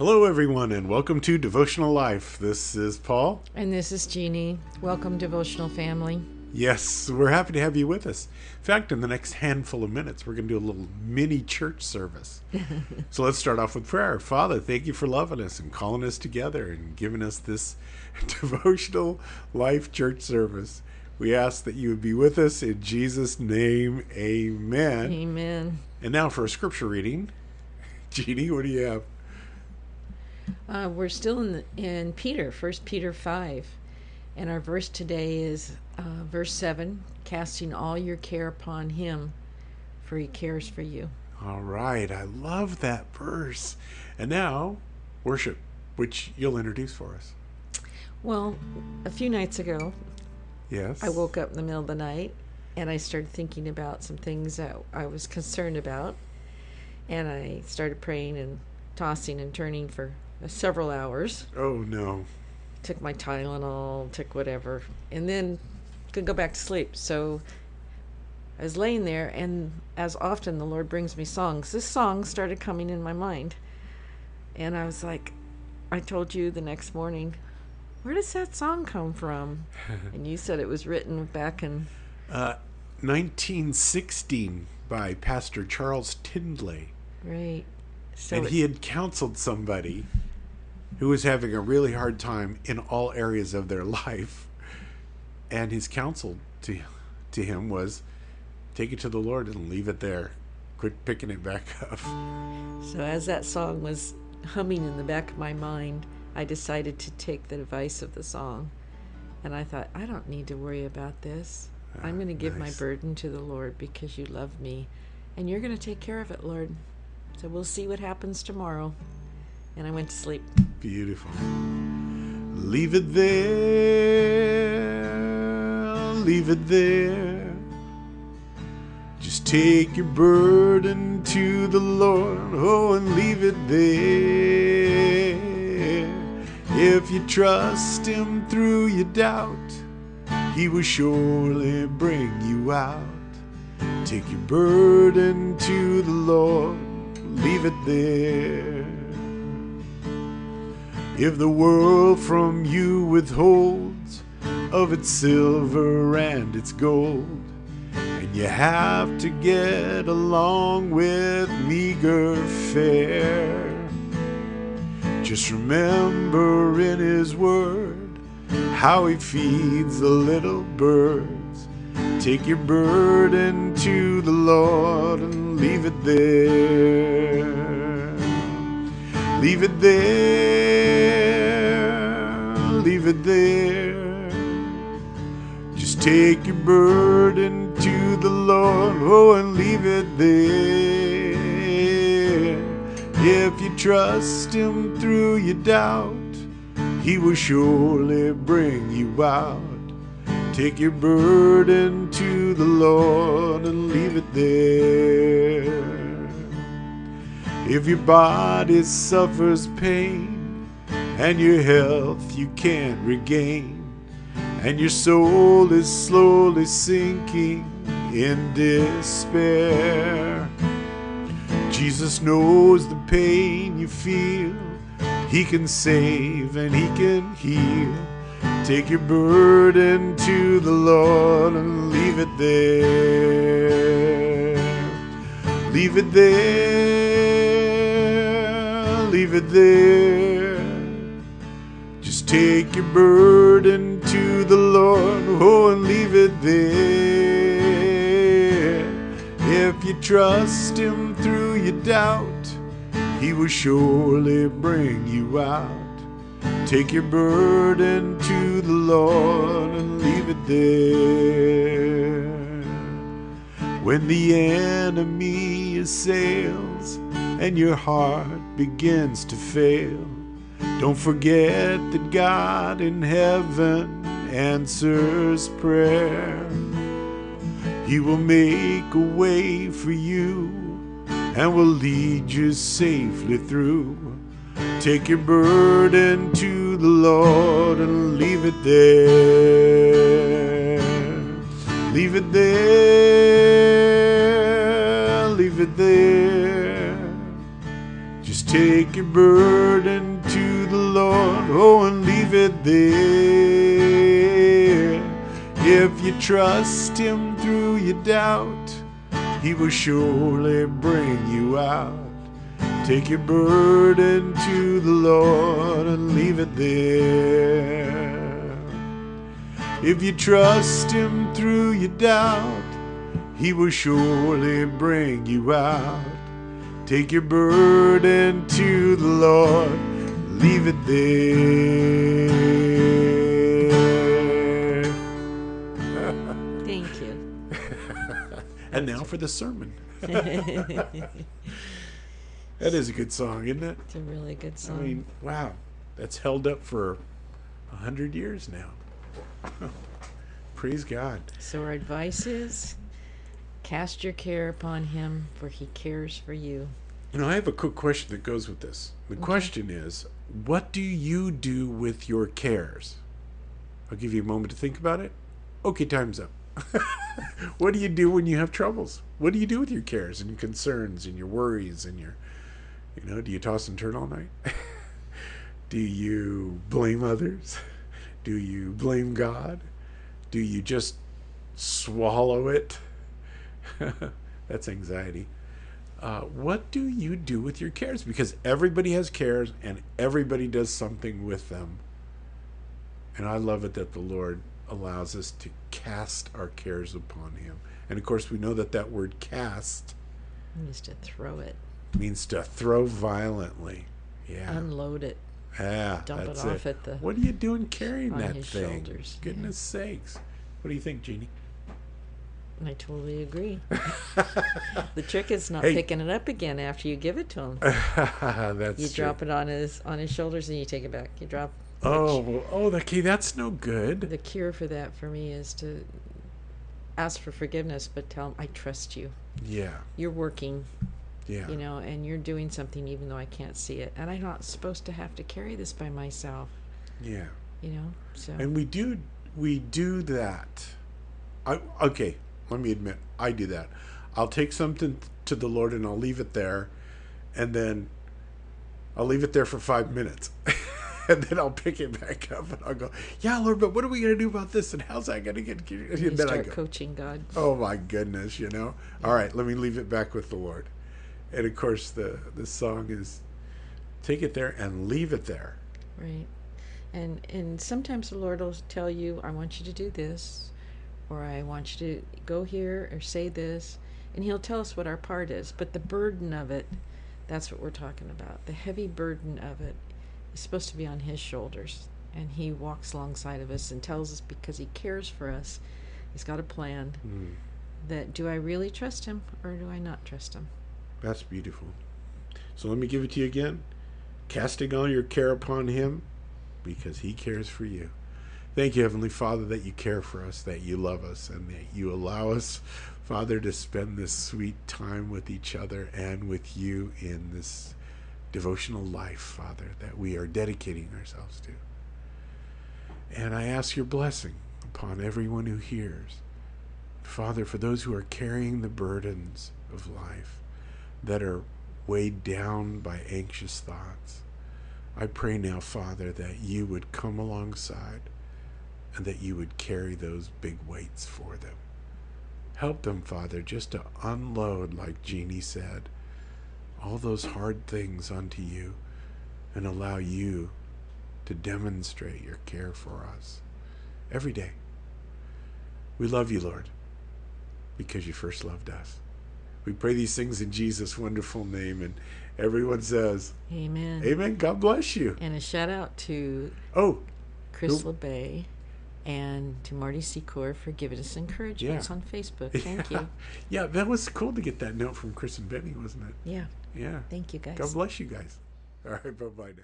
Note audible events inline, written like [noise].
Hello, everyone, and welcome to Devotional Life. This is Paul. And this is Jeannie. Welcome, devotional family. Yes, we're happy to have you with us. In fact, in the next handful of minutes, we're going to do a little mini church service. [laughs] so let's start off with prayer. Father, thank you for loving us and calling us together and giving us this [laughs] devotional life church service. We ask that you would be with us in Jesus' name. Amen. Amen. And now for a scripture reading. [laughs] Jeannie, what do you have? Uh, we're still in the, in Peter, First Peter five, and our verse today is uh, verse seven: "Casting all your care upon Him, for He cares for you." All right, I love that verse. And now, worship, which you'll introduce for us. Well, a few nights ago, Yes. I woke up in the middle of the night and I started thinking about some things that I was concerned about, and I started praying and tossing and turning for several hours. Oh no. took my Tylenol, took whatever, and then could go back to sleep. So I was laying there, and as often the Lord brings me songs, this song started coming in my mind. And I was like, I told you the next morning, where does that song come from? [laughs] and you said it was written back in, Uh, 1916 by Pastor Charles Tindley. right. So and he had counseled somebody who was having a really hard time in all areas of their [laughs] life. And his counsel to, to him was take it to the Lord and leave it there. Quit picking it back [laughs] up. So as that song was humming in the back of my mind, I decided to take the advice of the song. And I thought, I don't need to worry about this. Ah, I'm going to give my burden to the Lord because you love me. And you're going to take care of it, Lord. So we'll see what happens tomorrow. And I went to sleep. Beautiful. Leave it there. Leave it there. Just take your burden to the Lord. Oh, and leave it there. If you trust Him through your doubt, He will surely bring you out. Take your burden to the Lord. Leave it there. If the world from you withholds of its silver and its gold, and you have to get along with meager fare, just remember in His Word how He feeds the little birds. Take your burden to the Lord and leave it there. Leave it there, there. Just take your burden to the Lord, oh, and leave it there. If you trust Him through your doubt, He will surely bring you out. Take your burden to the Lord and leave it there. If your body suffers pain and your health you can't regain, and your soul is slowly sinking in despair, Jesus knows the pain you feel. He can save and He can heal. Take your burden to the Lord and leave it there. Leave it there, leave it there. Take your burden to the Lord, oh, and leave it there. If you trust Him through your doubt, He will surely bring you out. Take your burden to the Lord and leave it there. When the enemy assails and your heart begins to fail, don't forget that God in heaven answers prayer. He will make a way for you and will lead you safely through. Take your burden to the Lord and leave it there. Leave it there, leave it there. Just take your burden Oh, and leave it there. If you trust Him through your doubt, He will surely bring you out. Take your burden to the Lord and leave it there. If you trust Him through your doubt, He will surely bring you out. Take your burden to the Lord, leave it there. Thank you. [laughs] And now for the sermon. [laughs] that is a good song, isn't it? It's a really good song. I mean, wow, that's held up for a hundred years now. [laughs] Praise God. so our advice is cast your care upon him, for he cares for you. You know, I have a quick question that goes with this. The question is, what do you do with your cares? I'll give you a moment to think about it. Okay, time's up. [laughs] what do you do when you have troubles? What do you do with your cares and your concerns and your worries and your, you know, do you toss and turn all night? [laughs] do you blame others? [laughs] Do you blame God? Do you just swallow it? That's anxiety. Uh, what do you do with your cares? Because everybody has cares and everybody does something with them. And I love it that the Lord allows us to cast our cares upon Him. And of course, we know that that word cast needs to throw it, means to throw violently. Yeah. unload it. yeah. dump it off at the- What are you doing carrying that thing? shoulders, yeah. Goodness sakes. What do you think, Jeannie? I totally agree. [laughs] the trick is not Hey. picking it up again after you give it to him. [laughs] That's You true. drop it on his on his shoulders and you take it back. You drop. Oh, which- oh, okay, that's no good. the cure for that for me is to ask for forgiveness, but tell him I trust you. Yeah, You're working, yeah. you know, and you're doing something even though I can't see it, and I'm not supposed to have to carry this by myself, Yeah. you know. So And we do we do that. I okay, let me admit, I do that. I'll take something to the Lord and I'll leave it there and then I'll leave it there for 5 minutes. [laughs] and then I'll pick it back up and I'll go, "Yeah, Lord, but what are we going to do about this and how's that going to get and you then I start go, coaching God. Oh my goodness, you know. All right, let me leave it back with the Lord. And of course the the song is take it there and leave it there. Right. And and sometimes the Lord will tell you, I want you to do this, or I want you to go here or say this, and he'll tell us what our part is. But the burden of it, that's what we're talking about. The heavy burden of it is supposed to be on his shoulders. And he walks alongside of us and tells us because he cares for us, he's got a plan. Mm, That do I really trust him or do I not trust him? that's beautiful. So let me give it to you again. Casting all your care upon him because he cares for you. Thank you, Heavenly Father, that you care for us, that you love us, and that you allow us, Father, to spend this sweet time with each other and with you in this devotional life, Father, that we are dedicating ourselves to. And I ask your blessing upon everyone who hears. Father, for those who are carrying the burdens of life, that are weighed down by anxious thoughts, I pray now, Father, that you would come alongside and that you would carry those big weights for them. Help them, Father, just to unload, like Jeannie said, all those hard things onto you and allow you to demonstrate your care for us every day. We love you, Lord, because you first loved us. We pray these things in Jesus' wonderful name, and everyone says, Amen. Amen. God bless you. And a shout out to Oh, Chris Who- LeBay and to Marty Secor for giving us encouragements Yeah. on Facebook. [laughs] Thank you. yeah, that was cool to get that note from Chris and Benny, wasn't it? Yeah. Yeah. Thank you guys. God bless you guys. All right, bye bye now.